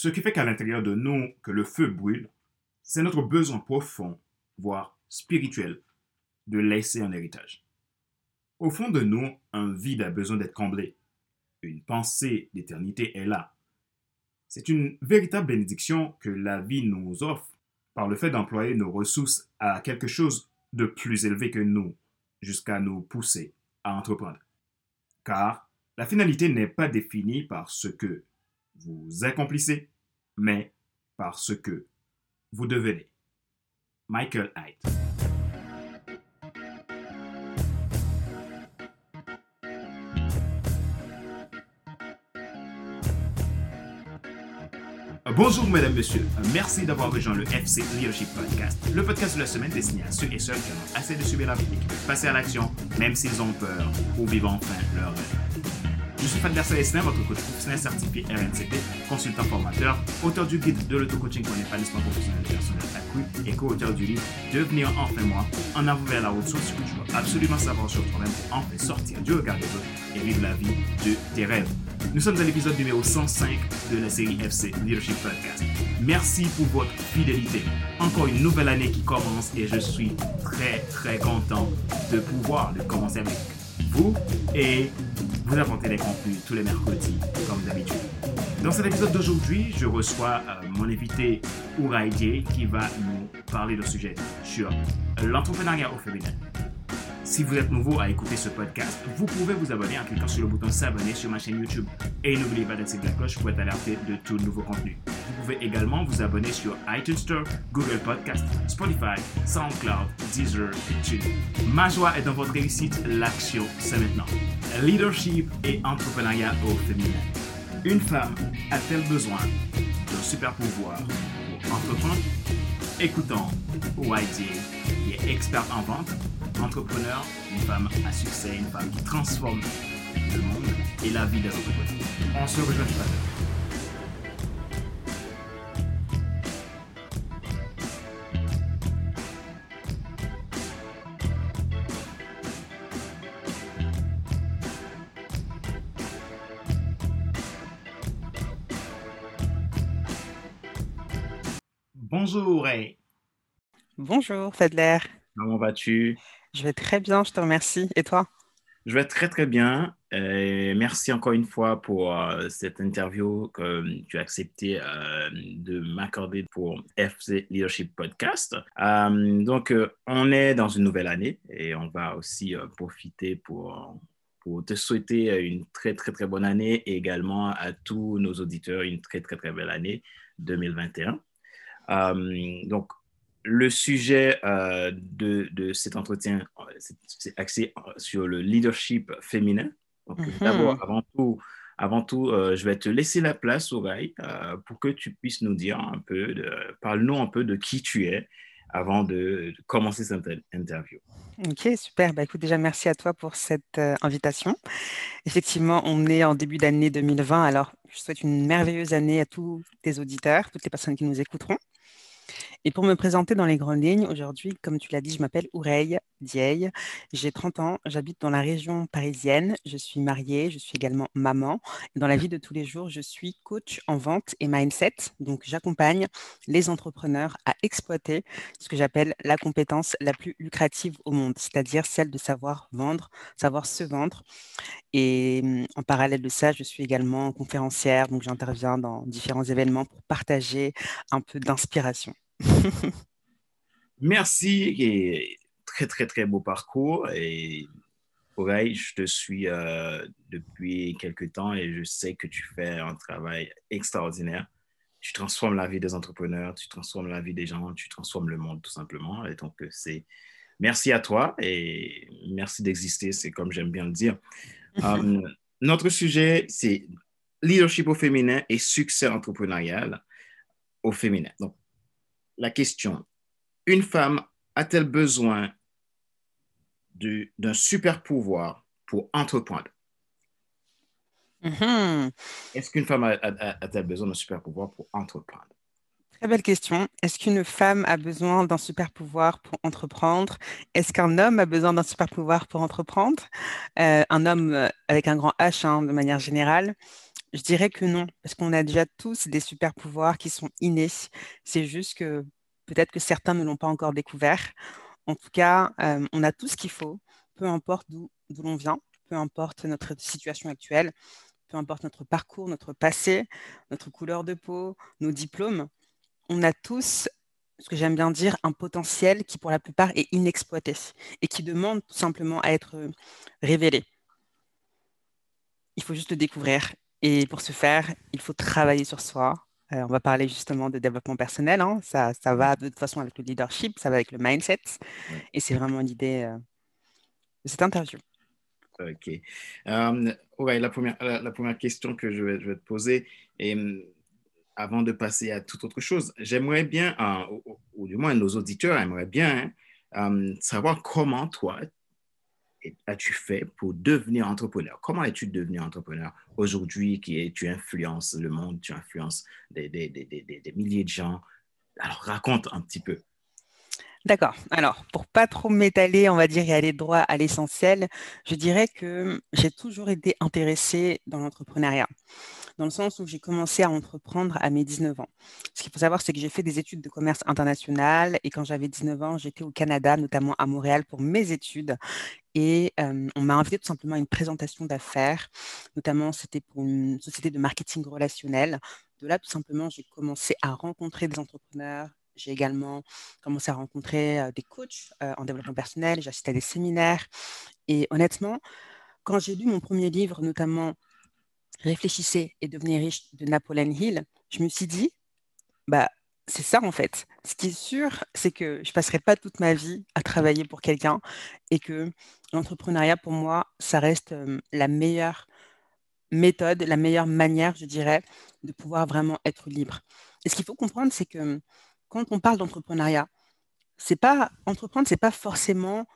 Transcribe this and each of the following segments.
Ce qui fait qu'à l'intérieur de nous, que le feu brûle, c'est notre besoin profond, voire spirituel, de laisser un héritage. Au fond de nous, un vide a besoin d'être comblé. Une pensée d'éternité est là. C'est une véritable bénédiction que la vie nous offre par le fait d'employer nos ressources à quelque chose de plus élevé que nous, jusqu'à nous pousser à entreprendre. Car la finalité n'est pas définie par ce que vous accomplissez, mais par ce que vous devenez. Michael Haidt. Bonjour mesdames, messieurs. Merci d'avoir rejoint le FC Leadership Podcast, le podcast de la semaine destiné à ceux et celles qui ont assez de subir la vie et qui veulent passer à l'action, même s'ils ont peur, ou vivre enfin leur rêve. Je suis Fadler Célestin, votre coach professionnel certifié RNCP, consultant formateur, auteur du guide de l'auto-coaching pour l'épanouissement professionnel personnel accru et co-auteur du livre Devenir enfin moi, en avant vers la route sur ce que tu dois absolument savoir sur toi-même pour enfin sortir du regard des autres et vivre la vie de tes rêves. Nous sommes à l'épisode numéro 105 de la série FC Leadership Podcast. Merci pour votre fidélité. Encore une nouvelle année qui commence et je suis très très content de pouvoir le commencer avec vous et vous apporter des contenus tous les mercredis comme d'habitude. Dans cet épisode d'aujourd'hui, je reçois euh, mon invité Ouraïdier qui va nous parler d'un sujet sur l'entrepreneuriat au féminin. Si vous êtes nouveau à écouter ce podcast, vous pouvez vous abonner en cliquant sur le bouton s'abonner sur ma chaîne YouTube. Et n'oubliez pas d'activer la cloche pour être alerté de tout nouveau contenu. Vous pouvez également vous abonner sur iTunes Store, Google Podcast, Spotify, SoundCloud, Deezer et TuneIn. Ma joie est dans votre réussite, l'action c'est maintenant. Leadership et entrepreneuriat au féminin. Une femme a-t-elle besoin d'un super pouvoir pour entreprendre? Écoutons YJ, qui est experte en vente, entrepreneur, une femme à succès, une femme qui transforme le monde et la vie des entrepreneurs. On se rejoint tout à l'heure. Bonjour, Ray. Bonjour, Fadler. Comment vas-tu? Je vais très bien, je te remercie. Et toi? Je vais très très bien. Merci encore une fois pour euh, cette interview que tu as accepté euh, de m'accorder pour FC Leadership Podcast. Euh, donc, on est dans une nouvelle année et on va aussi profiter pour, te souhaiter une très très très bonne année et également à tous nos auditeurs une très très très belle année 2021. Euh, donc, le sujet euh, de, de, cet entretien, c'est axé sur le leadership féminin. Donc, Mhm. d'abord, avant tout, avant tout euh, je vais te laisser la place, Oreille, euh, pour que tu puisses nous dire un peu, parle-nous un peu de qui tu es avant de, de commencer cette inter- interview. Ok, super. Bah, écoute, déjà, merci à toi pour cette euh, invitation. Effectivement, on est en début d'année 2020, alors je souhaite une merveilleuse année à tous tes auditeurs, toutes les personnes qui nous écouteront. Et pour me présenter dans les grandes lignes, aujourd'hui, comme tu l'as dit, je m'appelle Oureille Dieye, j'ai 30 ans, j'habite dans la région parisienne, je suis mariée, je suis également maman. Dans la vie de tous les jours, je suis coach en vente et mindset. Donc, j'accompagne les entrepreneurs à exploiter ce que j'appelle la compétence la plus lucrative au monde, c'est-à-dire celle de savoir vendre, savoir se vendre. Et hum, en parallèle de ça, je suis également conférencière, donc j'interviens dans différents événements pour partager un peu d'inspiration. Merci et très très très beau parcours et Oreille, je te suis euh, depuis quelques temps et je sais que tu fais un travail extraordinaire. Tu transformes la vie des entrepreneurs, tu transformes la vie des gens, tu transformes le monde tout simplement. Et donc, c'est merci à toi et merci d'exister, c'est comme j'aime bien le dire. Um, notre sujet, c'est leadership au féminin et succès entrepreneurial au féminin. Donc, la question, une femme a-t-elle besoin d'un super pouvoir pour entreprendre? Mhm. Est-ce qu'une femme a-t-elle besoin d'un super pouvoir pour entreprendre? Très belle question. Est-ce qu'une femme a besoin d'un super pouvoir pour entreprendre? Est-ce qu'un homme a besoin d'un super pouvoir pour entreprendre? Euh, un homme euh, avec un grand H hein, de manière générale. Je dirais que non, parce qu'on a déjà tous des super pouvoirs qui sont innés. C'est juste que peut-être que certains ne l'ont pas encore découvert. En tout cas, euh, on a tout ce qu'il faut, peu importe d'où l'on vient, peu importe notre situation actuelle, peu importe notre parcours, notre passé, notre couleur de peau, nos diplômes. On a tous, ce que j'aime bien dire, un potentiel qui pour la plupart est inexploité et qui demande tout simplement à être révélé. Il faut juste le découvrir. Et pour ce faire, il faut travailler sur soi. Euh, on va parler justement de développement personnel. Hein. Ça, ça, va de toute façon avec le leadership, ça va avec le mindset. Et c'est vraiment l'idée euh, de cette interview. OK. Euh, ouais, la, première, la, première question que je vais, je vais te poser, et avant de passer à toute autre chose, j'aimerais bien, ou, du moins nos auditeurs aimeraient bien savoir comment toi, as-tu fait pour devenir entrepreneur? Comment es-tu devenu entrepreneur aujourd'hui qui tu influences le monde, tu influences des, des, des, des, milliers de gens? Alors, raconte un petit peu. D'accord. Alors, pour pas trop m'étaler, on va dire, et aller droit à l'essentiel, je dirais que j'ai toujours été intéressée dans l'entrepreneuriat, dans le sens où j'ai commencé à entreprendre à mes 19 ans. Ce qu'il faut savoir, c'est que j'ai fait des études de commerce international et quand j'avais 19 ans, j'étais au Canada, notamment à Montréal, pour mes études. Et on m'a invité tout simplement à une présentation d'affaires, notamment c'était pour une société de marketing relationnel. De là, tout simplement, j'ai commencé à rencontrer des entrepreneurs, j'ai également commencé à rencontrer des coachs en développement personnel, j'ai assisté à des séminaires. Et honnêtement, quand j'ai lu mon premier livre, notamment Réfléchissez et devenez riche de Napoleon Hill, je me suis dit, bah, c'est ça en fait. Ce qui est sûr, c'est que je ne passerai pas toute ma vie à travailler pour quelqu'un et que l'entrepreneuriat, pour moi, ça reste la meilleure méthode, la meilleure manière, je dirais, de pouvoir vraiment être libre. Et ce qu'il faut comprendre, c'est que quand on parle d'entrepreneuriat, c'est pas entreprendre, c'est pas forcément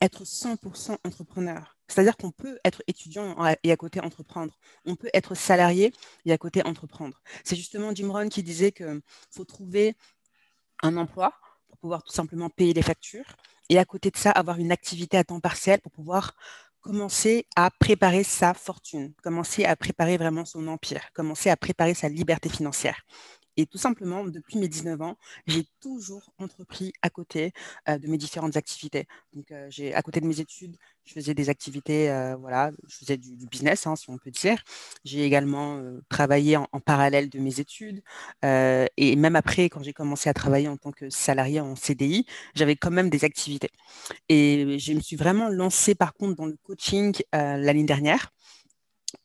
être 100% entrepreneur. C'est-à-dire qu'on peut être étudiant et à côté entreprendre. On peut être salarié et à côté entreprendre. C'est justement Jim Rohn qui disait qu'il faut trouver un emploi pour pouvoir tout simplement payer les factures et à côté de ça, avoir une activité à temps partiel pour pouvoir commencer à préparer sa fortune, commencer à préparer vraiment son empire, commencer à préparer sa liberté financière. Et tout simplement, depuis mes 19 ans, j'ai toujours entrepris à côté de mes différentes activités. Donc, j'ai à côté de mes études, je faisais des activités, voilà, je faisais du, business, hein, si on peut dire. J'ai également travaillé en, parallèle de mes études. et même après, quand j'ai commencé à travailler en tant que salarié en CDI, j'avais quand même des activités. Et je me suis vraiment lancée, par contre, dans le coaching l'année dernière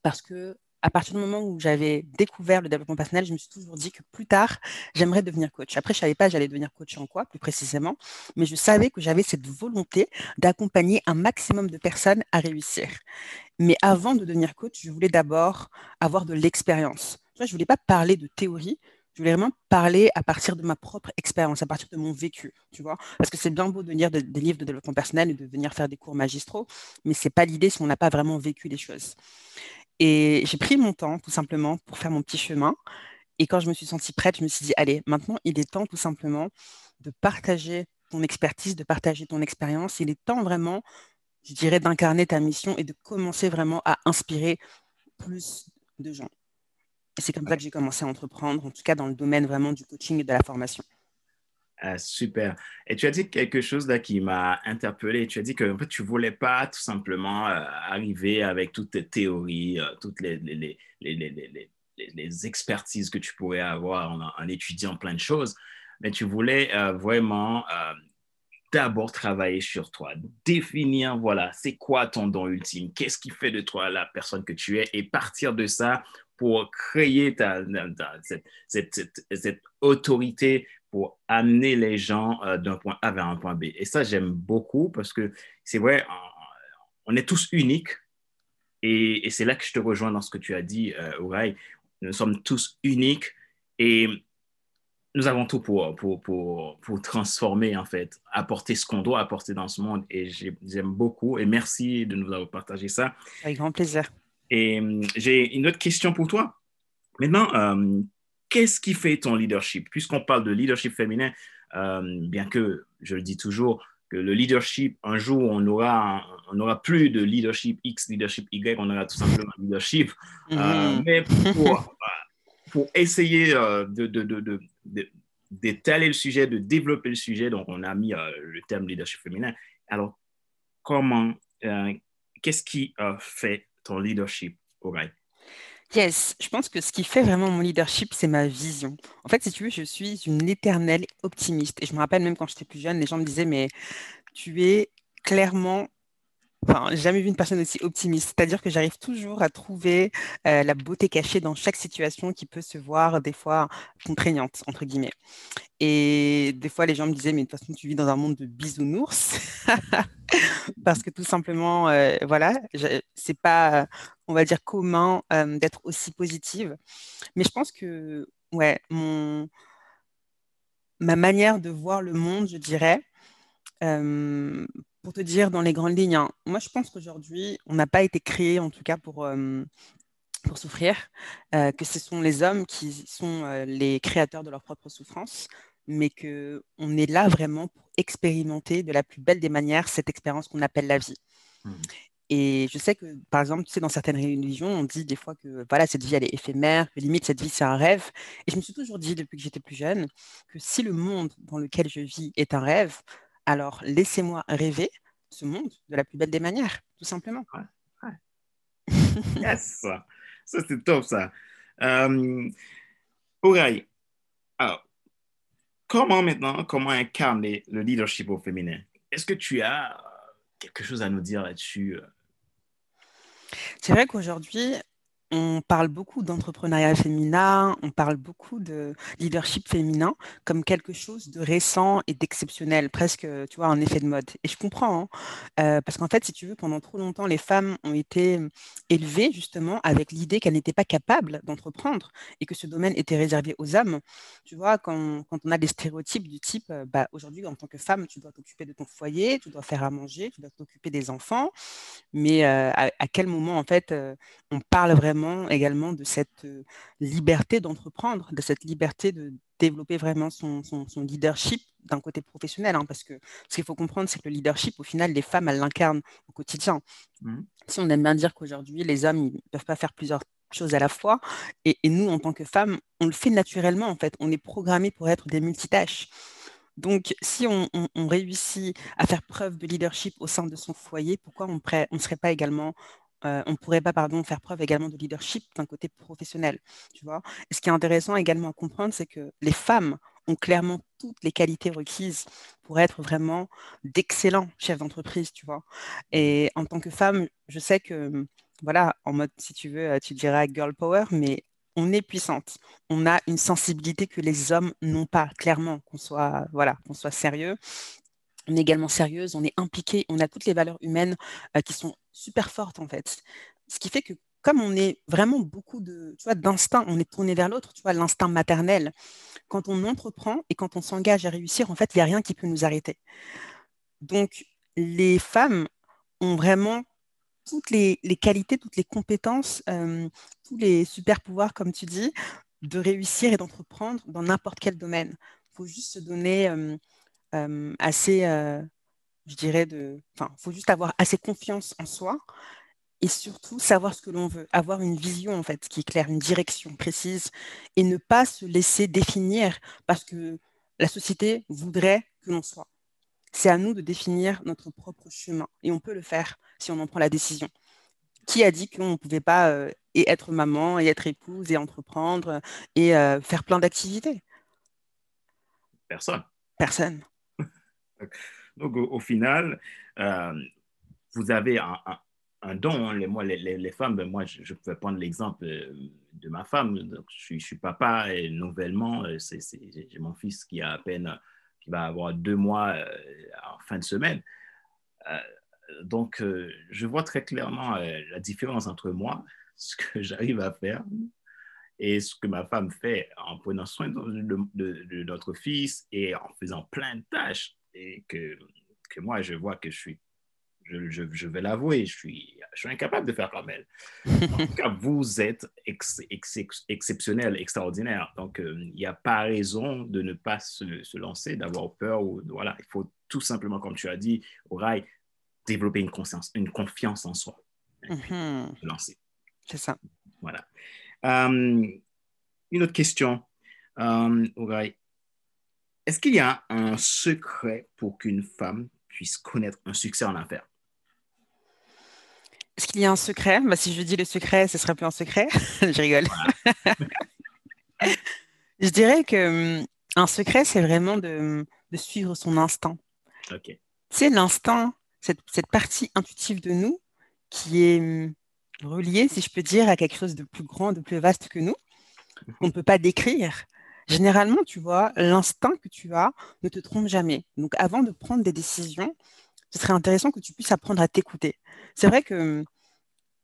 parce que à partir du moment où j'avais découvert le développement personnel, je me suis toujours dit que plus tard, j'aimerais devenir coach. Après, je ne savais pas j'allais devenir coach en quoi, plus précisément, mais je savais que j'avais cette volonté d'accompagner un maximum de personnes à réussir. Mais avant de devenir coach, je voulais d'abord avoir de l'expérience. Je ne voulais pas parler de théorie, je voulais vraiment parler à partir de ma propre expérience, à partir de mon vécu, tu vois. Parce que c'est bien beau de lire des livres de développement personnel et de venir faire des cours magistraux, mais ce n'est pas l'idée si on n'a pas vraiment vécu les choses. Et j'ai pris mon temps, tout simplement, pour faire mon petit chemin. Et quand je me suis sentie prête, je me suis dit, allez, maintenant, il est temps, tout simplement, de partager ton expertise, de partager ton expérience. Il est temps vraiment, je dirais, d'incarner ta mission et de commencer vraiment à inspirer plus de gens. Et c'est comme ça que j'ai commencé à entreprendre, en tout cas dans le domaine vraiment du coaching et de la formation. Ah, super. Et tu as dit quelque chose là qui m'a interpellé. Tu as dit que en fait, tu ne voulais pas tout simplement euh, arriver avec toutes tes théories, euh, toutes les, les, les, les, expertises que tu pourrais avoir en, étudiant plein de choses, mais tu voulais euh, vraiment d'abord travailler sur toi, définir, voilà, c'est quoi ton don ultime, qu'est-ce qui fait de toi la personne que tu es, et partir de ça pour créer ta, cette, cette, cette, autorité pour amener les gens euh, d'un point A vers un point B. Et ça, j'aime beaucoup parce que c'est vrai, on est tous uniques. Et, c'est là que je te rejoins dans ce que tu as dit, euh, Nous sommes tous uniques et nous avons tout pour, pour, pour, pour transformer, en fait, apporter ce qu'on doit apporter dans ce monde. Et j'aime beaucoup. Et merci de nous avoir partagé ça. Avec grand plaisir. Et hum, j'ai une autre question pour toi. Maintenant, euh, qu'est-ce qui fait ton leadership? Puisqu'on parle de leadership féminin, euh, bien que je le dis toujours, que le leadership, un jour, on aura, on aura plus de leadership X, leadership Y, on aura tout simplement leadership. Euh, mm-hmm. mais pour, pour essayer euh, de, de, de, d'étaler le sujet, de développer le sujet, donc on a mis euh, le terme leadership féminin. Alors, comment, qu'est-ce qui fait ton leadership, Auray? Yes, je pense que ce qui fait vraiment mon leadership, c'est ma vision. En fait, si tu veux, je suis une éternelle optimiste. Et je me rappelle même quand j'étais plus jeune, les gens me disaient, mais tu es clairement Enfin, j'ai jamais vu une personne aussi optimiste. C'est-à-dire que j'arrive toujours à trouver euh, la beauté cachée dans chaque situation qui peut se voir des fois contraignante, entre guillemets. Et des fois, les gens me disaient, mais de toute façon, tu vis dans un monde de bisounours. Parce que tout simplement, euh, voilà, c'est pas, on va dire, commun euh, d'être aussi positive. Mais je pense que, ouais, mon, ma manière de voir le monde, je dirais, pour te dire dans les grandes lignes, hein, moi je pense qu'aujourd'hui, on n'a pas été créé en tout cas pour, euh, pour souffrir, euh, que ce sont les hommes qui sont euh, les créateurs de leur propre souffrance, mais qu'on est là vraiment pour expérimenter de la plus belle des manières cette expérience qu'on appelle la vie. Mmh. Et je sais que, par exemple, tu sais, dans certaines religions, on dit des fois que voilà, cette vie, elle est éphémère, que limite, cette vie, c'est un rêve. Et je me suis toujours dit, depuis que j'étais plus jeune, que si le monde dans lequel je vis est un rêve, alors, laissez-moi rêver ce monde de la plus belle des manières, tout simplement. yes! Ça, c'est top, ça. Euh, alors, comment maintenant, comment incarner le leadership au féminin? Est-ce que tu as quelque chose à nous dire là-dessus? C'est vrai qu'aujourd'hui, on parle beaucoup d'entrepreneuriat féminin, on parle beaucoup de leadership féminin comme quelque chose de récent et d'exceptionnel, presque, tu vois, un effet de mode. Et je comprends, hein, euh, parce qu'en fait, si tu veux, pendant trop longtemps, les femmes ont été élevées justement avec l'idée qu'elles n'étaient pas capables d'entreprendre et que ce domaine était réservé aux hommes. Tu vois, quand, on a des stéréotypes du type, euh, bah, aujourd'hui, en tant que femme, tu dois t'occuper de ton foyer, tu dois faire à manger, tu dois t'occuper des enfants, mais euh, à, quel moment, en fait, on parle vraiment également de cette liberté d'entreprendre, de cette liberté de développer vraiment son, leadership d'un côté professionnel. Hein, parce que ce qu'il faut comprendre, c'est que le leadership, au final, les femmes, elles l'incarnent au quotidien. Mmh. Si on aime bien dire qu'aujourd'hui, les hommes, ils ne peuvent pas faire plusieurs choses à la fois, et, nous, en tant que femmes, on le fait naturellement, en fait. On est programmé pour être des multitâches. Donc, si on, réussit à faire preuve de leadership au sein de son foyer, pourquoi on ne serait pas également euh, on ne pourrait pas pardon, faire preuve également de leadership d'un côté professionnel. Tu vois? Et ce qui est intéressant également à comprendre, c'est que les femmes ont clairement toutes les qualités requises pour être vraiment d'excellents chefs d'entreprise, tu vois? Et en tant que femme, je sais que, voilà, en mode, si tu veux, tu dirais girl power, mais on est puissante. On a une sensibilité que les hommes n'ont pas, clairement, qu'on soit, voilà, qu'on soit sérieux on est également sérieuse, on est impliqué, on a toutes les valeurs humaines euh, qui sont super fortes en fait. Ce qui fait que comme on est vraiment beaucoup de, tu vois, d'instinct, on est tourné vers l'autre, tu vois, l'instinct maternel. Quand on entreprend et quand on s'engage à réussir, en fait, il n'y a rien qui peut nous arrêter. Donc, les femmes ont vraiment toutes les, qualités, toutes les compétences, euh, tous les super pouvoirs, comme tu dis, de réussir et d'entreprendre dans n'importe quel domaine. Il faut juste se donner euh, assez, euh, je dirais, de. Enfin, il faut juste avoir assez confiance en soi et surtout savoir ce que l'on veut, avoir une vision en fait qui est claire, une direction précise et ne pas se laisser définir parce que la société voudrait que l'on soit. C'est à nous de définir notre propre chemin et on peut le faire si on en prend la décision. Qui a dit qu'on ne pouvait pas euh, et être maman et être épouse et entreprendre et faire plein d'activités? Personne. Personne. Donc, au, final, euh, vous avez un, don. Hein. Les, femmes, ben, moi, je, peux prendre l'exemple euh, de ma femme. Donc, je, suis papa et nouvellement, euh, j'ai mon fils qui a à peine, qui va avoir deux mois en fin de semaine. donc, je vois très clairement la différence entre moi, ce que j'arrive à faire, et ce que ma femme fait en prenant soin de, notre fils et en faisant plein de tâches et que, que moi, je vois que je suis Je, vais l'avouer, je suis, je suis incapable de faire comme elle. En tout cas, vous êtes exceptionnel, extraordinaire. Donc, euh, il n'y a pas raison de ne pas se, lancer, d'avoir peur. Ou, voilà, il faut tout simplement, comme tu as dit, Auraï, développer une, conscience, une confiance en soi. Se lancer. C'est ça. Voilà. Euh, une autre question, euh, Est-ce qu'il y a un secret pour qu'une femme puisse connaître un succès en affaires? Est-ce qu'il y a un secret? Bah, Si je dis le secret, ce serait plus un secret. je rigole. je dirais que hum, un secret, c'est vraiment de, suivre son instinct. C'est l'instinct, cette, cette, partie intuitive de nous qui est hum, reliée, si je peux dire, à quelque chose de plus grand, de plus vaste que nous, qu'on ne peut pas décrire. Généralement, tu vois, l'instinct que tu as ne te trompe jamais. Donc, avant de prendre des décisions, ce serait intéressant que tu puisses apprendre à t'écouter. C'est vrai que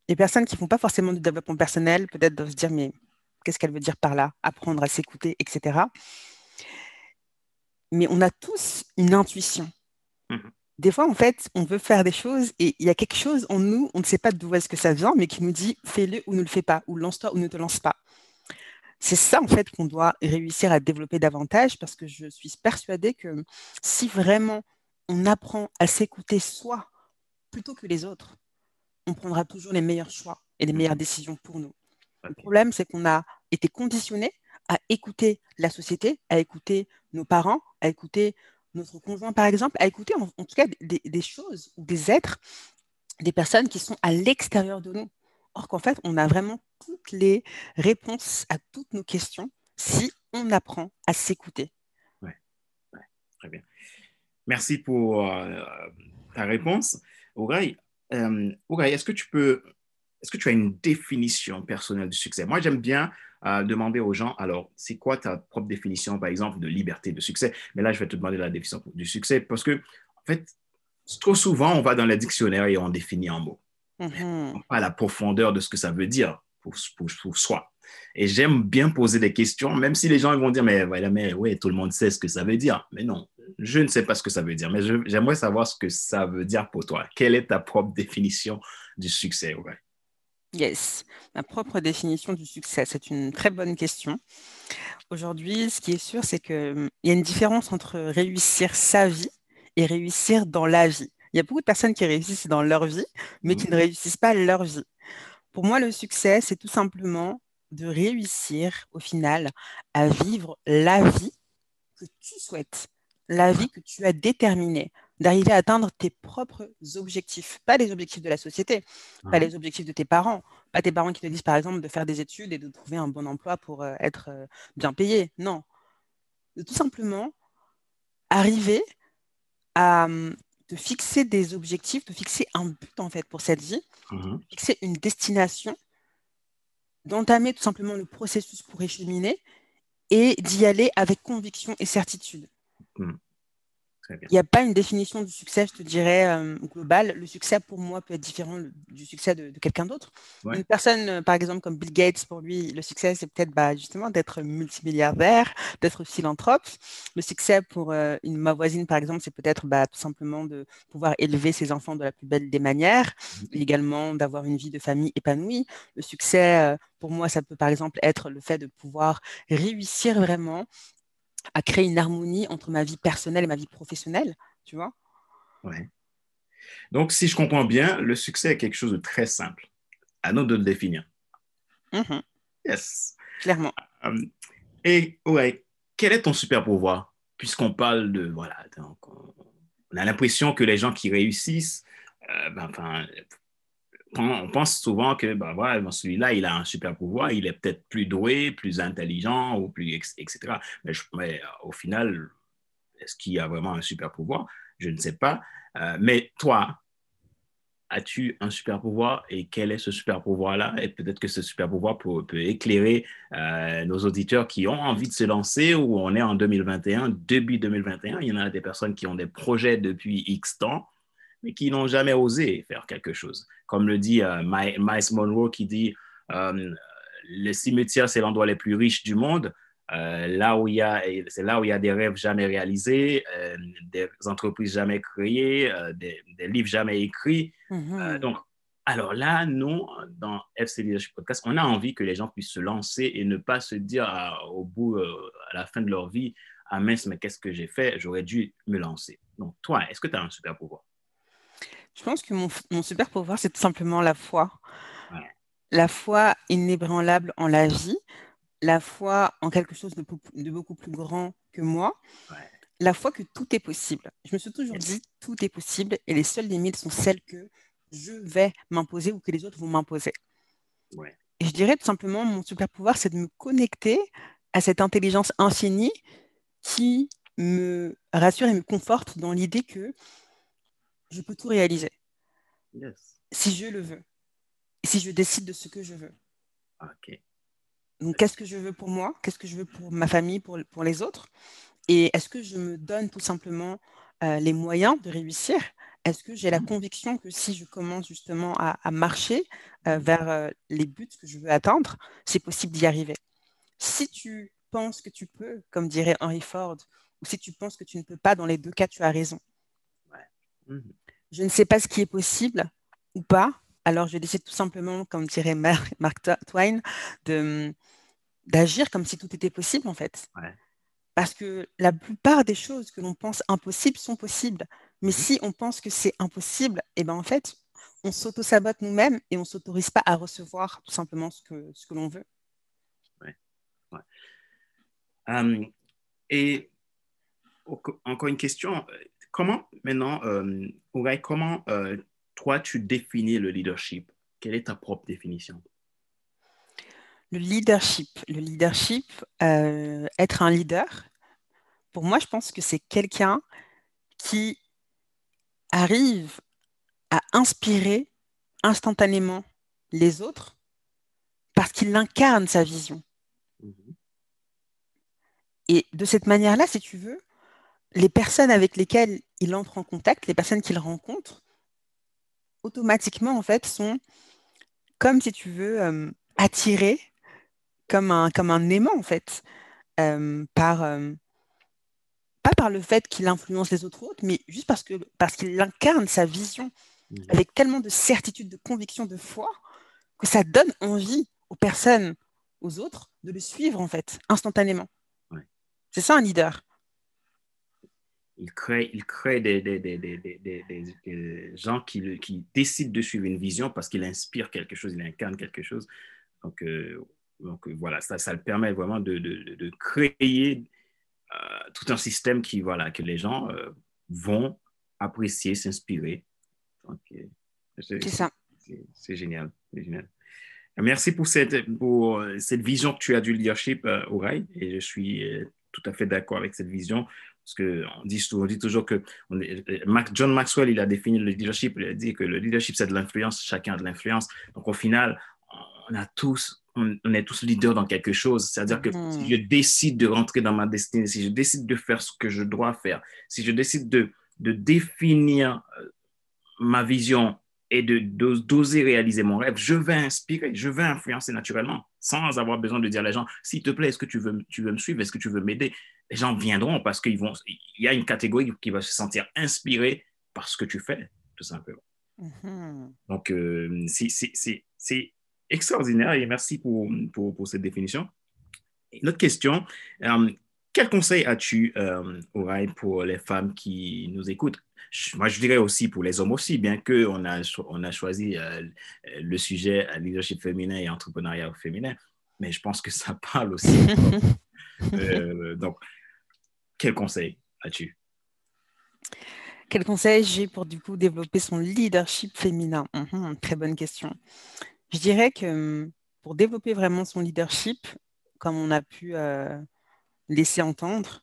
les personnes qui ne font pas forcément du développement personnel, peut-être doivent se dire, mais qu'est-ce qu'elle veut dire par là? Apprendre à s'écouter, etc. Mais on a tous une intuition. Mhm. Des fois, en fait, on veut faire des choses et il y a quelque chose en nous, on ne sait pas d'où est-ce que ça vient, mais qui nous dit fais-le ou ne le fais pas, ou lance-toi ou ne te lance pas. C'est ça, en fait, qu'on doit réussir à développer davantage parce que je suis persuadée que si vraiment on apprend à s'écouter soi plutôt que les autres, on prendra toujours les meilleurs choix et les meilleures décisions pour nous. Le problème, c'est qu'on a été conditionné à écouter la société, à écouter nos parents, à écouter notre conjoint, par exemple, à écouter en, tout cas des, choses ou des êtres, des personnes qui sont à l'extérieur de nous. Or qu'en fait, on a vraiment toutes les réponses à toutes nos questions si on apprend à s'écouter. Oui, très bien. Merci pour euh, ta réponse. Aurélien, euh, est-ce que tu peux, est-ce que tu as une définition personnelle du succès? Moi, j'aime bien euh, demander aux gens, alors, c'est quoi ta propre définition, par exemple, de liberté, de succès? Mais là, je vais te demander la définition du succès parce que, en fait, trop souvent, on va dans le dictionnaire et on définit un mot. Mm-hmm. Pas la profondeur de ce que ça veut dire pour, pour soi. Et j'aime bien poser des questions, même si les gens vont dire, mais voilà, mais oui, tout le monde sait ce que ça veut dire. Mais non, je ne sais pas ce que ça veut dire, mais j'aimerais savoir ce que ça veut dire pour toi. Quelle est ta propre définition du succès? Yes, ma propre définition du succès, c'est une très bonne question. Aujourd'hui, ce qui est sûr, c'est qu'il hum, y a une différence entre réussir sa vie et réussir dans la vie. Il y a beaucoup de personnes qui réussissent dans leur vie, mais qui ne mmh. réussissent pas leur vie. Pour moi, le succès, c'est tout simplement de réussir au final à vivre la vie que tu souhaites, la vie que tu as déterminée, d'arriver à atteindre tes propres objectifs, pas les objectifs de la société, pas les objectifs de tes parents, pas tes parents qui te disent par exemple de faire des études et de trouver un bon emploi pour euh, être euh, bien payé. Non. De tout simplement arriver à te fixer des objectifs, te fixer un but en fait pour cette vie, mmh fixer une destination d'entamer tout simplement le processus pour écheminer et d'y aller avec conviction et certitude. Hmm. Il n'y a pas une définition du succès, je te dirais, euh, globale. Le succès, pour moi, peut être différent du succès de, quelqu'un d'autre. Une personne, euh, par exemple, comme Bill Gates, pour lui, le succès, c'est peut-être bah, justement d'être multimilliardaire, d'être philanthrope. Le succès pour euh, une, ma voisine, par exemple, c'est peut-être bah, tout simplement de pouvoir élever ses enfants de la plus belle des manières, mmh. également d'avoir une vie de famille épanouie. Le succès, pour moi, ça peut, par exemple, être le fait de pouvoir réussir vraiment à créer une harmonie entre ma vie personnelle et ma vie professionnelle, tu vois Ouais. Donc, si je comprends bien, le succès est quelque chose de très simple. À nous de le définir. Mm-hmm. Yes. Clairement. Euh, et ouais, quel est ton super pouvoir? Puisqu'on parle de, voilà, on a l'impression que les gens qui réussissent, euh, ben, enfin, on pense souvent que bah, voilà, celui-là, il a un super pouvoir, il est peut-être plus doué, plus intelligent, ou plus, etc. Mais, euh, au final, est-ce qu'il a vraiment un super pouvoir? Je ne sais pas. Euh, mais toi, as-tu un super pouvoir et quel est ce super pouvoir-là? Et peut-être que ce super pouvoir peut, éclairer euh, nos auditeurs qui ont envie de se lancer ou on est en 2021, début 2021. Il y en a des personnes qui ont des projets depuis X temps mais qui n'ont jamais osé faire quelque chose. Comme le dit euh, Miles Monroe qui dit euh, le cimetière, c'est l'endroit le plus riche du monde. euh, là où il y a, c'est là où il y a des rêves jamais réalisés, euh, des entreprises jamais créées, des, livres jamais écrits. Mhm. donc, alors là, nous, dans FC Leadership Podcast, on a envie que les gens puissent se lancer et ne pas se dire au bout, à la fin de leur vie, ah mince, mais qu'est-ce que j'ai fait? J'aurais dû me lancer. Donc, toi, est-ce que tu as un super pouvoir? Je pense que mon, mon super pouvoir, c'est tout simplement la foi. La foi inébranlable en la vie la foi en quelque chose de, beaucoup plus grand que moi, la foi que tout est possible. Je me suis toujours dit, tout est possible et les seules limites sont celles que je vais m'imposer ou que les autres vont m'imposer. Et je dirais tout simplement, mon super pouvoir, c'est de me connecter à cette intelligence infinie qui me rassure et me conforte dans l'idée que je peux tout réaliser. Si je le veux. Si je décide de ce que je veux. Donc, qu'est-ce que je veux pour moi? Qu'est-ce que je veux pour ma famille, pour, pour les autres? Et est-ce que je me donne tout simplement euh, les moyens de réussir? Est-ce que j'ai la conviction que si je commence justement à, marcher euh, vers euh, les buts que je veux atteindre, c'est possible d'y arriver? Si tu penses que tu peux, comme dirait Henry Ford, ou si tu penses que tu ne peux pas, dans les deux cas, tu as raison. Mmh. Je ne sais pas ce qui est possible ou pas, alors je décide tout simplement, comme dirait Mark Twain, de, d'agir comme si tout était possible en fait. Parce que la plupart des choses que l'on pense impossibles sont possibles. Mais mhm. si on pense que c'est impossible, et eh ben en fait, on s'auto-sabote nous-mêmes et on ne s'autorise pas à recevoir tout simplement ce que, ce que l'on veut. Hum, et encore une question, comment maintenant, euh, comment euh, toi tu définis le leadership? Quelle est ta propre définition? Le leadership. Le leadership, euh, être un leader, pour moi, je pense que c'est quelqu'un qui arrive à inspirer instantanément les autres parce qu'il incarne sa vision. Mhm. Et de cette manière-là, si tu veux, les personnes avec lesquelles il entre en contact, les personnes qu'il rencontre, automatiquement, en fait, sont comme, si tu veux, euh, attirées comme un, comme un aimant, en fait, euh, par, euh, pas par le fait qu'il influence les autres autres, mais juste parce qu'il parce qu'il incarne sa vision mmh. avec tellement de certitude, de conviction, de foi, que ça donne envie aux personnes, aux autres, de le suivre, en fait, instantanément. C'est ça un leader. Il crée, il crée des, des, des, des gens qui, qui, décident de suivre une vision parce qu'il inspire quelque chose, il incarne quelque chose. Donc, euh, donc euh, voilà, ça, ça le permet vraiment de, de, de créer euh, tout un système qui, voilà, que les gens euh, vont apprécier, s'inspirer. C'est ça. C'est génial, génial. Merci pour cette, pour cette vision que tu as du leadership, euh, et je suis tout à fait d'accord avec cette vision. Parce qu'on dit, on dit toujours que on John Maxwell, il a défini le leadership, il a dit que le leadership, c'est de l'influence, chacun a de l'influence. Donc, au final, on a tous on, est tous leaders dans quelque chose. C'est-à-dire que si je décide de rentrer dans ma destinée, si je décide de faire ce que je dois faire, si je décide de, de définir euh, ma vision et de d'oser réaliser mon rêve, je vais inspirer, je vais influencer naturellement, sans avoir besoin de dire à les gens, s'il te plaît, est-ce que tu veux, tu veux me suivre, est-ce que tu veux m'aider? Les gens viendront parce qu'il y a une catégorie qui va se sentir inspirée par ce que tu fais, tout simplement. Mm-hmm. Donc, euh, c'est extraordinaire et merci pour, pour, pour cette définition. Une autre question, euh, quel conseil as-tu, euh, pour les femmes qui nous écoutent? Moi, je dirais aussi pour les hommes aussi, bien qu'on a, on a choisi euh, le sujet leadership féminin et entrepreneuriat féminin, mais je pense que ça parle aussi. Euh, donc, quel conseil as-tu? Quel conseil j'ai pour du coup développer son leadership féminin? Mhm, Très bonne question. Je dirais que hum, pour développer vraiment son leadership, comme on a pu euh, laisser entendre,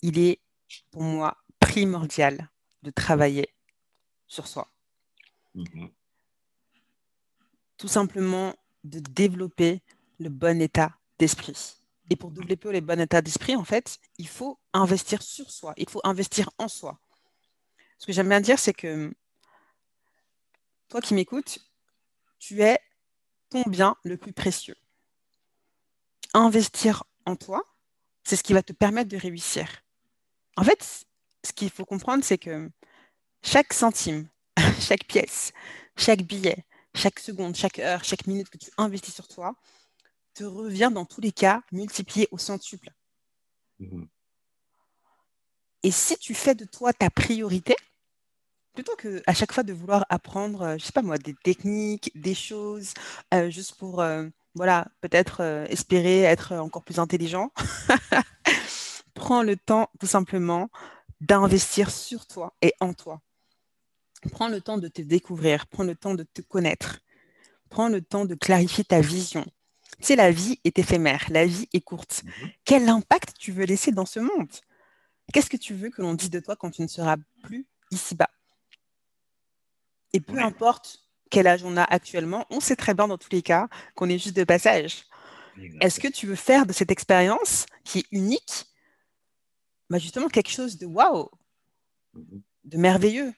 il est pour moi primordial de travailler sur soi. Mm-hmm. Tout simplement de développer le bon état d'esprit. Et pour développer le bon état d'esprit, en fait, il faut investir sur soi, il faut investir en soi. Ce que j'aime bien dire, c'est que toi qui m'écoutes, tu es ton bien le plus précieux. Investir en toi, c'est ce qui va te permettre de réussir. En fait, ce qu'il faut comprendre, c'est que chaque centime, chaque pièce, chaque billet, chaque seconde, chaque heure, chaque minute que tu investis sur toi, te revient dans tous les cas multiplié au centuple. Mhm. Et si tu fais de toi ta priorité, plutôt que à chaque fois de vouloir apprendre, euh, je sais pas moi, des techniques, des choses, euh, juste pour, euh, voilà, peut-être espérer être encore plus intelligent, prends le temps tout simplement d'investir sur toi et en toi. Prends le temps de te découvrir, prends le temps de te connaître, prends le temps de clarifier ta vision. C'est la vie est éphémère, la vie est courte. Mhm. Quel impact tu veux laisser dans ce monde? Qu'est-ce que tu veux que l'on dise de toi quand tu ne seras plus ici-bas? Et peu importe quel âge on a actuellement, on sait très bien dans tous les cas qu'on est juste de passage. Est-ce que tu veux faire de cette expérience qui est unique bah, justement quelque chose de waouh, mhm. de merveilleux?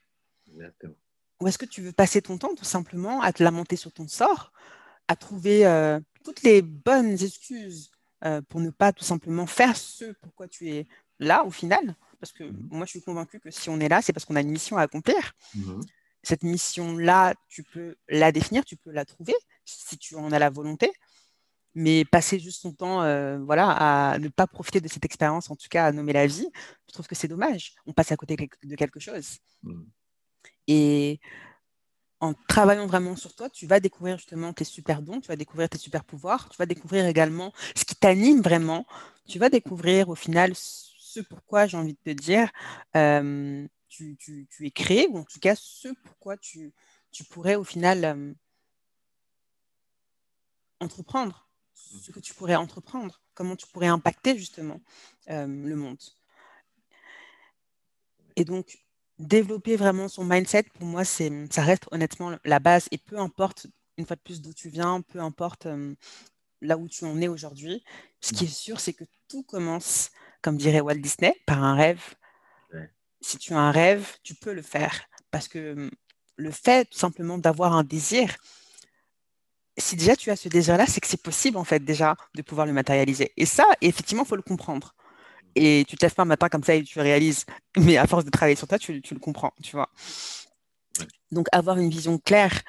Ou est-ce que tu veux passer ton temps tout simplement à te lamenter sur ton sort, à trouver euh, toutes les bonnes excuses euh, pour ne pas tout simplement faire ce pourquoi tu es là au final, parce que mhm. moi je suis convaincue que si on est là, c'est parce qu'on a une mission à accomplir. Mhm. Cette mission-là, tu peux la définir, tu peux la trouver si tu en as la volonté, mais passer juste son temps euh, voilà, à ne pas profiter de cette expérience, en tout cas à nommer la vie, je trouve que c'est dommage. On passe à côté de quelque chose. Mhm. Et en travaillant vraiment sur toi, tu vas découvrir justement tes super dons, tu vas découvrir tes super pouvoirs, tu vas découvrir également ce qui t'anime vraiment, tu vas découvrir au final ce pourquoi j'ai envie de te dire, euh, tu, es créé, ou en tout cas ce pourquoi tu, pourrais au final euh, entreprendre, ce que tu pourrais entreprendre, comment tu pourrais impacter justement euh, le monde. Et donc, développer vraiment son mindset, pour moi, c'est, ça reste honnêtement la base. Et peu importe, une fois de plus, d'où tu viens, peu importe là où tu en es aujourd'hui, ce qui est sûr, c'est que tout commence comme dirait Walt Disney, par un rêve. Si tu as un rêve, tu peux le faire. Parce que hum, le fait tout simplement d'avoir un désir, si déjà tu as ce désir-là, c'est que c'est possible en fait déjà de pouvoir le matérialiser. Et ça, effectivement, il faut le comprendre. Et tu te lèves pas un matin comme ça et tu réalises, mais à force de travailler sur toi, tu, le comprends, tu vois. Donc avoir une vision claire,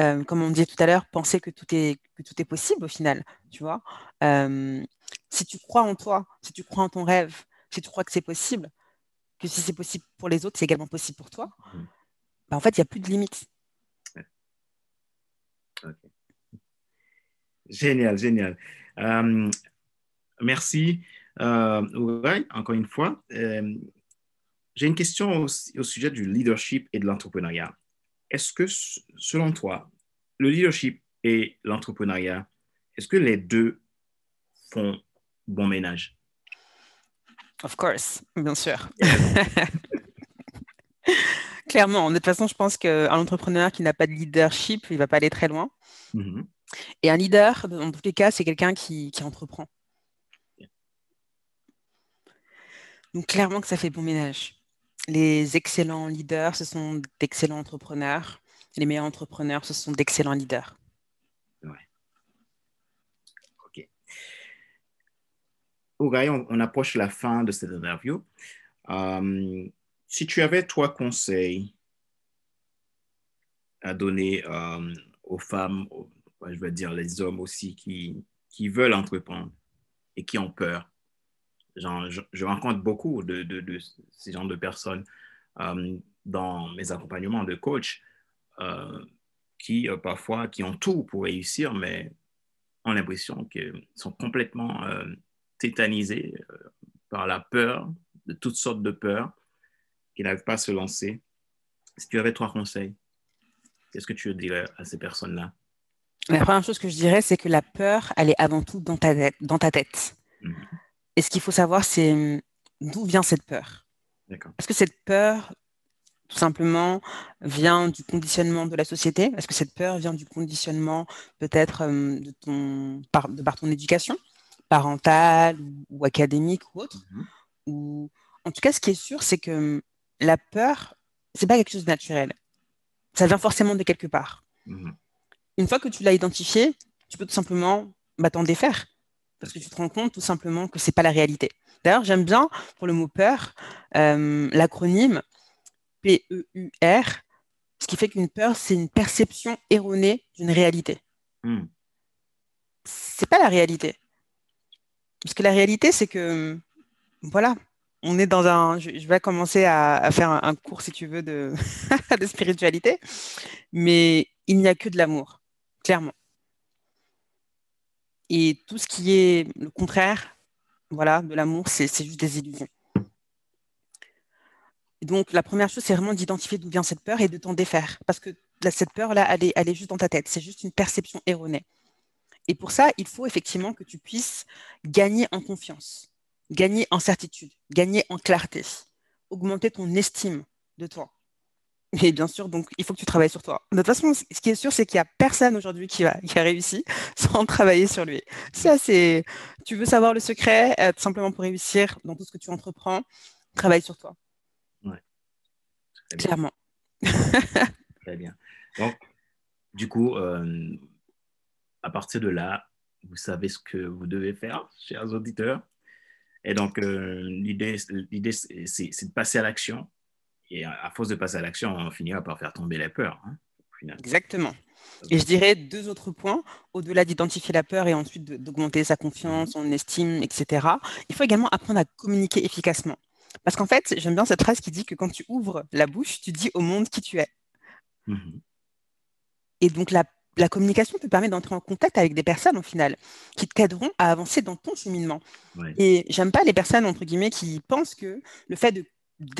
euh, comme on disait tout à l'heure, penser que tout est que tout est possible au final, tu vois. Euh, si tu crois en toi, si tu crois en ton rêve, si tu crois que c'est possible, que si c'est possible pour les autres, c'est également possible pour toi, mmh. bah, en fait, il n'y a plus de limites. Génial, génial. Euh, merci. Euh, encore une fois, euh, j'ai une question au, au, sujet du leadership et de l'entrepreneuriat. Est-ce que, selon toi, le leadership et l'entrepreneuriat, est-ce que les deux font bon ménage? Of course, bien sûr. Clairement, de toute façon, je pense qu'un entrepreneur qui n'a pas de leadership, il ne va pas aller très loin. Mm-hmm. Et un leader, dans tous les cas, c'est quelqu'un qui, qui, entreprend. Donc clairement que ça fait bon ménage. Les excellents leaders, ce sont d'excellents entrepreneurs. Les meilleurs entrepreneurs, ce sont d'excellents leaders. on, approche la fin de cette interview. Euh, si tu avais trois conseils à donner euh, aux femmes, je vais dire les hommes aussi, qui veulent entreprendre et qui ont peur, Genre, je, rencontre beaucoup de, de, ces genres de personnes euh, dans mes accompagnements de coach qui parfois qui ont tout pour réussir, mais ont l'impression qu'ils sont complètement tétanisés euh, par la peur, de toutes sortes de peurs, qui n'arrivent pas à se lancer. Si tu avais trois conseils, qu'est-ce que tu dirais à ces personnes-là? La première chose que je dirais, c'est que la peur, elle est avant tout dans ta tête. Dans ta tête. Mhm. Et ce qu'il faut savoir, c'est hum, d'où vient cette peur. Est-ce que cette peur, tout simplement, vient du conditionnement de la société? Est-ce que cette peur vient du conditionnement peut-être hum, de, ton, de par ton éducation parentale ou, académique ou autre? Mhm. Ou... En tout cas, ce qui est sûr, c'est que la peur, c'est pas quelque chose de naturel. Ça vient forcément de quelque part. Mhm. Une fois que tu l'as identifié, tu peux tout simplement bah, t'en défaire. Parce que tu te rends compte tout simplement que c'est pas la réalité. D'ailleurs, j'aime bien pour le mot peur euh, l'acronyme P-E-U-R, ce qui fait qu'une peur, c'est une perception erronée d'une réalité. Hmm. C'est pas la réalité. Parce que la réalité, c'est que, voilà, on est dans un. Je, vais commencer à, faire un, cours, si tu veux, de, de spiritualité, mais il n'y a que de l'amour, clairement. Et tout ce qui est le contraire, voilà, de l'amour, c'est juste des illusions. donc, la première chose, c'est vraiment d'identifier d'où vient cette peur et de t'en défaire. Parce que cette peur-là, elle elle est juste dans ta tête. C'est juste une perception erronée. Et pour ça, il faut effectivement que tu puisses gagner en confiance, gagner en certitude, gagner en clarté, augmenter ton estime de toi. Et bien sûr, donc, il faut que tu travailles sur toi. De toute façon, ce qui est sûr, c'est qu'il n'y a personne aujourd'hui qui, a, réussi sans travailler sur lui. Ça, c'est. Tu veux savoir le secret, euh, tout simplement pour réussir dans tout ce que tu entreprends, travaille sur toi. Ouais. Clairement. Très bien. Donc, du coup, euh, à partir de là, vous savez ce que vous devez faire, chers auditeurs. Et donc, euh, l'idée, c'est de passer à l'action. Et à, force de passer à l'action, on finira par faire tomber la peur. Hein, Exactement. Et je dirais deux autres points, au-delà d'identifier la peur et ensuite d'augmenter sa confiance, son estime, etc. Il faut également apprendre à communiquer efficacement. Parce qu'en fait, j'aime bien cette phrase qui dit que quand tu ouvres la bouche, tu dis au monde qui tu es. Mm-hmm. Et donc la la communication te permet d'entrer en contact avec des personnes, au final, qui t'aideront à avancer dans ton cheminement. Et j'aime pas les personnes, entre guillemets, qui pensent que le fait de,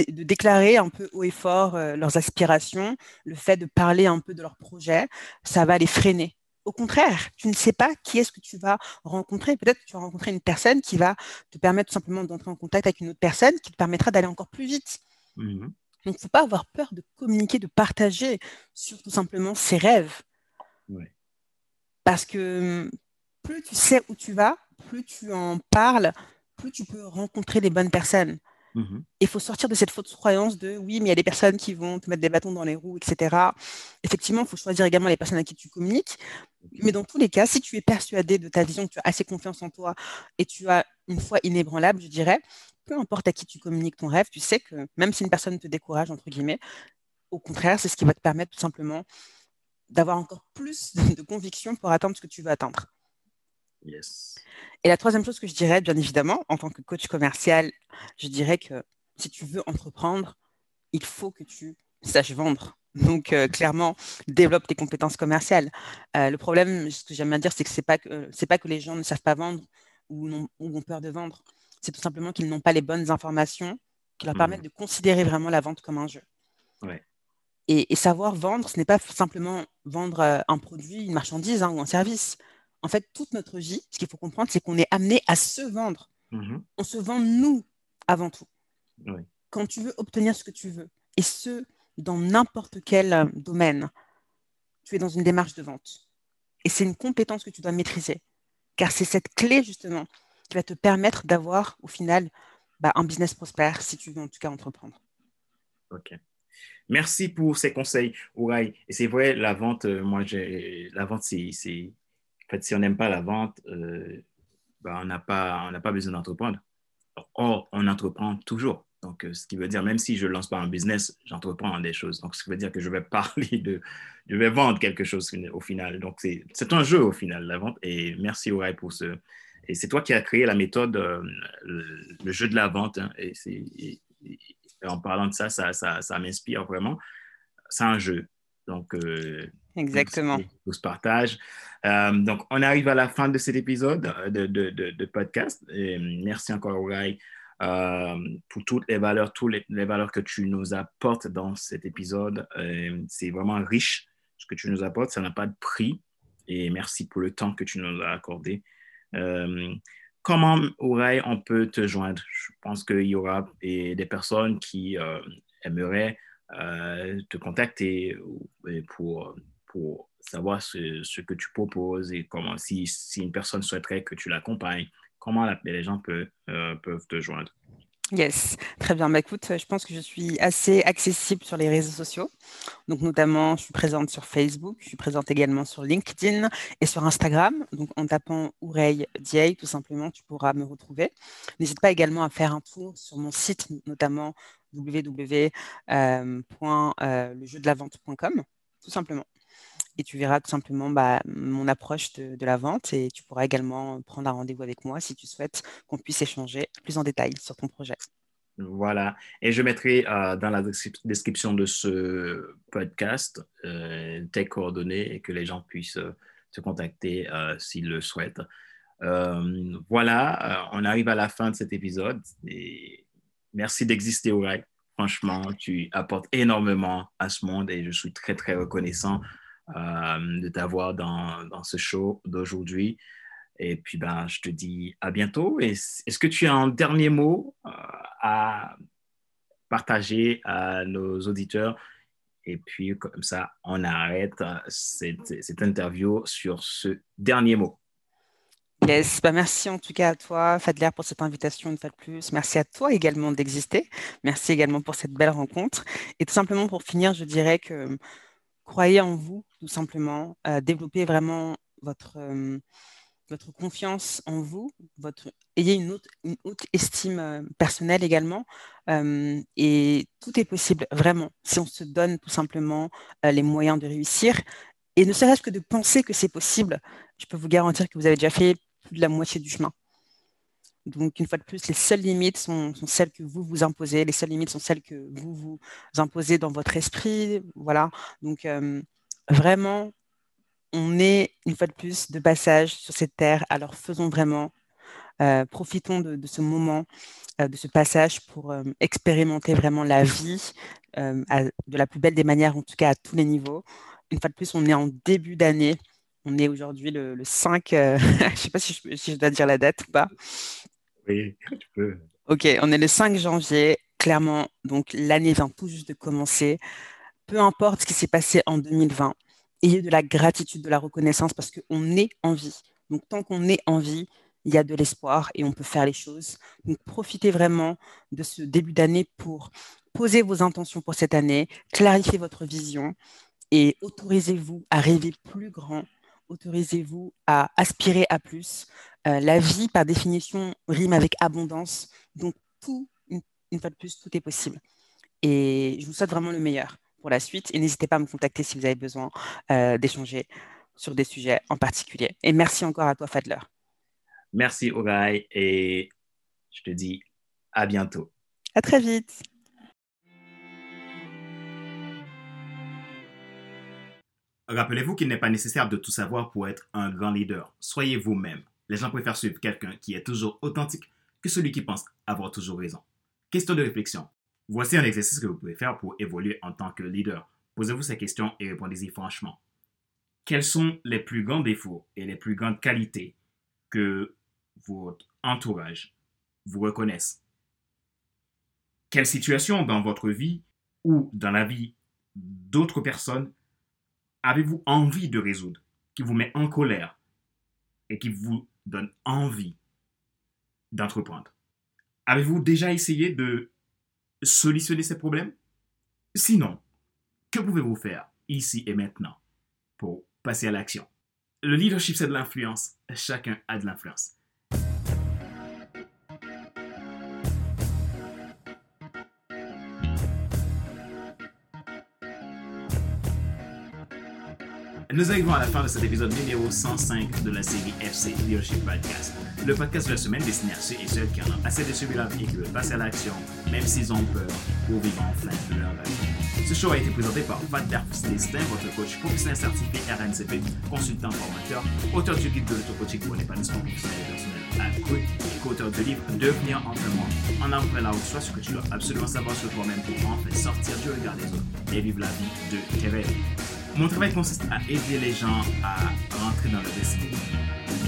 déclarer un peu haut et fort euh, leurs aspirations, le fait de parler un peu de leurs projets, ça va les freiner. Au contraire, tu ne sais pas qui est-ce que tu vas rencontrer. Peut-être que tu vas rencontrer une personne qui va te permettre tout simplement d'entrer en contact avec une autre personne qui te permettra d'aller encore plus vite. Mmh Donc, il ne faut pas avoir peur de communiquer, de partager sur tout simplement ses rêves parce que plus tu sais où tu vas, plus tu en parles, plus tu peux rencontrer les bonnes personnes. Mm-hmm. Il faut sortir de cette fausse croyance de oui, mais il y a des personnes qui vont te mettre des bâtons dans les roues, etc. Effectivement, il faut choisir également les personnes à qui tu communiques. Mais dans tous les cas, si tu es persuadé de ta vision, tu as assez confiance en toi et tu as une foi inébranlable, je dirais, peu importe à qui tu communiques ton rêve, tu sais que même si une personne te décourage, entre guillemets, au contraire, c'est ce qui va te permettre tout simplement d'avoir encore plus de, conviction pour atteindre ce que tu veux atteindre. Yes. Et la troisième chose que je dirais, bien évidemment, en tant que coach commercial, je dirais que si tu veux entreprendre, il faut que tu saches vendre. Donc, euh, clairement, développe tes compétences commerciales. Euh, le problème, ce que j'aime bien dire, c'est que ce n'est pas, que, pas que les gens ne savent pas vendre ou, ont peur de vendre. C'est tout simplement qu'ils n'ont pas les bonnes informations qui leur mmh. permettent de considérer vraiment la vente comme un jeu. Ouais. Et, savoir vendre, ce n'est pas simplement vendre euh, un produit, une marchandise hein, ou un service. En fait, toute notre vie, ce qu'il faut comprendre, c'est qu'on est amené à se vendre. Mmh On se vend nous avant tout. Quand tu veux obtenir ce que tu veux, et ce, dans n'importe quel euh, domaine, tu es dans une démarche de vente. Et c'est une compétence que tu dois maîtriser. Car c'est cette clé, justement, qui va te permettre d'avoir, au final, bah, un business prospère, si tu veux en tout cas entreprendre. OK. Merci pour ces conseils, Ourai. Et c'est vrai, la vente, euh, moi, la vente, c'est. Fait, si on n'aime pas la vente, euh, ben, on n'a pas, pas besoin d'entreprendre. Or, on entreprend toujours. Donc, euh, ce qui veut dire, même si je ne lance pas un business, j'entreprends des choses. Donc, ce qui veut dire que je vais parler de, je vais vendre quelque chose au final. Donc, c'est un jeu au final, la vente. Et merci, Ourai, pour ce. Et c'est toi qui as créé la méthode, le, jeu de la vente. Hein. et en parlant de ça, ça, ça, m'inspire vraiment. C'est un jeu. Donc, euh, Exactement. Tout se partage. Euh, donc, on arrive à la fin de cet épisode de, de, de, podcast. Et merci encore, euh, pour toutes les valeurs, toutes les, valeurs que tu nous apportes dans cet épisode. c'est vraiment riche ce que tu nous apportes. Ça n'a pas de prix. Et merci pour le temps que tu nous as accordé comment, Auray, on peut te joindre? Je pense qu'il y aura des personnes qui euh, aimeraient euh, te contacter pour, pour savoir ce, que tu proposes et comment, si, si une personne souhaiterait que tu l'accompagnes, comment les gens peuvent, euh, peuvent te joindre? Yes, très bien. Bah, écoute, je pense que je suis assez accessible sur les réseaux sociaux. Donc, notamment, je suis présente sur Facebook, je suis présente également sur LinkedIn et sur Instagram. Donc, en tapant Oureille Dieye, tout simplement, tu pourras me retrouver. N'hésite pas également à faire un tour sur mon site, notamment www.lejeudelavente.com, tout simplement. Et tu verras tout simplement bah, mon approche de, la vente et tu pourras également prendre un rendez-vous avec moi si tu souhaites qu'on puisse échanger plus en détail sur ton projet. Voilà. Et je mettrai euh, dans la description de ce podcast euh, tes coordonnées et que les gens puissent euh, te contacter euh, s'ils le souhaitent. Euh, voilà, on arrive à la fin de cet épisode. Et merci d'exister, Ourai. Franchement, tu apportes énormément à ce monde et je suis très, très reconnaissant euh, de t'avoir dans, dans, ce show d'aujourd'hui. Et puis, ben, je te dis à bientôt. Est-ce que tu as un dernier mot euh, à partager à nos auditeurs? Et puis, comme ça, on arrête euh, cette, cette interview sur ce dernier mot. Bah merci en tout cas à toi, Fadler, pour cette invitation une fois de plus. Merci à toi également d'exister. Merci également pour cette belle rencontre. Et tout simplement pour finir, je dirais que croyez en vous, tout simplement. Euh, développez vraiment votre, euh, votre confiance en vous. Votre, ayez une haute, une haute estime euh, personnelle également. Et tout est possible, vraiment, si on se donne tout simplement les moyens de réussir. Et ne serait-ce que de penser que c'est possible, je peux vous garantir que vous avez déjà fait plus de la moitié du chemin. Donc, une fois de plus, les seules limites sont, celles que vous vous imposez, les seules limites sont celles que vous vous imposez dans votre esprit. Voilà. Donc, euh, vraiment, on est, une fois de plus, de passage sur cette terre. Alors, faisons vraiment, euh, profitons de, ce moment, euh, de ce passage pour expérimenter vraiment la vie de la plus belle des manières, en tout cas à tous les niveaux. Une fois de plus, on est en début d'année. On est aujourd'hui le, le, 5, je ne sais pas si je dois dire la date ou pas. Oui, tu peux. Ok, on est le 5 janvier, clairement, donc l'année vient tout juste de commencer. Peu importe ce qui s'est passé en 2020, ayez de la gratitude, de la reconnaissance parce qu'on est en vie. Donc tant qu'on est en vie, il y a de l'espoir et on peut faire les choses. Donc profitez vraiment de ce début d'année pour poser vos intentions pour cette année, clarifier votre vision et autorisez-vous à rêver plus grand, autorisez-vous à aspirer à plus, euh, la vie, par définition, rime avec abondance. Donc, tout, une, une, fois de plus, tout est possible. Et je vous souhaite vraiment le meilleur pour la suite. Et n'hésitez pas à me contacter si vous avez besoin euh, d'échanger sur des sujets en particulier. Et merci encore à toi, Fadler. Merci, Ogai. Et je te dis à bientôt. À très vite. Rappelez-vous qu'il n'est pas nécessaire de tout savoir pour être un grand leader. Soyez vous-même les gens préfèrent suivre quelqu'un qui est toujours authentique que celui qui pense avoir toujours raison. Question de réflexion. Voici un exercice que vous pouvez faire pour évoluer en tant que leader. Posez-vous ces questions et répondez-y franchement. Quels sont les plus grands défauts et les plus grandes qualités que votre entourage vous reconnaisse? Quelle situation dans votre vie ou dans la vie d'autres personnes avez-vous envie de résoudre, qui vous met en colère et qui vous donne envie d'entreprendre? Avez-vous déjà essayé de solutionner ces problèmes? Sinon, que pouvez-vous faire ici et maintenant pour passer à l'action? Le leadership, c'est de l'influence. Chacun a de l'influence. Nous arrivons à la fin de cet épisode numéro 105 de la série FC Leadership Podcast. Le podcast de la semaine destiné à ceux et celles qui en ont assez de subir et qui veulent passer à l'action, même s'ils ont peur, pour vivre enfin de leur rêve. Ce show a été présenté par Vadler Destin, votre coach professionnel certifié RNCP, consultant formateur, auteur du guide de l'auto-coaching pour l'épanouissement professionnel et personnel à l'écoute et co-auteur du livre Devenir moi. En avant la haute, soit ce que tu dois absolument savoir sur toi-même pour enfin sortir du regard des autres et vivre la vie de tes rêves. Mon travail consiste à aider les gens à rentrer dans leur destinée,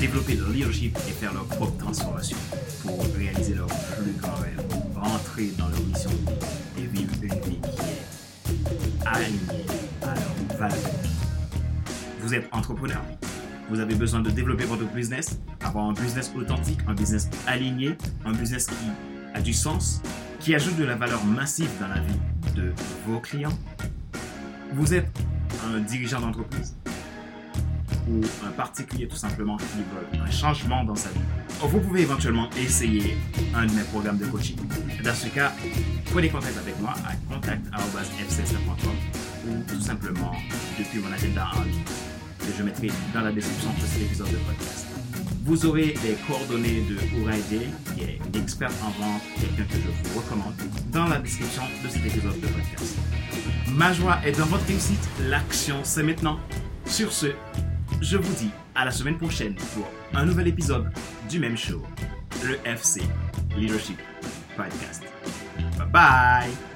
développer leur leadership et faire leur propre transformation pour réaliser leur plus grand rêve, rentrer dans leur mission de vie et vivre une vie qui est alignée à leurs valeurs. Vous êtes entrepreneur, vous avez besoin de développer votre business, avoir un business authentique, un business aligné, un business qui a du sens, qui ajoute de la valeur massive dans la vie de vos clients. Vous êtes un dirigeant d'entreprise ou un particulier tout simplement qui veut un changement dans sa vie. Vous pouvez éventuellement essayer un de mes programmes de coaching. Dans ce cas, prenez contact avec moi à contact.fcs.com ou tout simplement depuis mon agenda en ligne que je mettrai dans la description de cet épisode de podcast. Vous aurez les coordonnées de Ouraide, qui est expert en vente, quelqu'un que je vous recommande, dans la description de cet épisode de podcast. Ma joie est dans votre réussite. L'action, c'est maintenant. Sur ce, je vous dis à la semaine prochaine pour un nouvel épisode du même show, le FC Leadership Podcast. Bye bye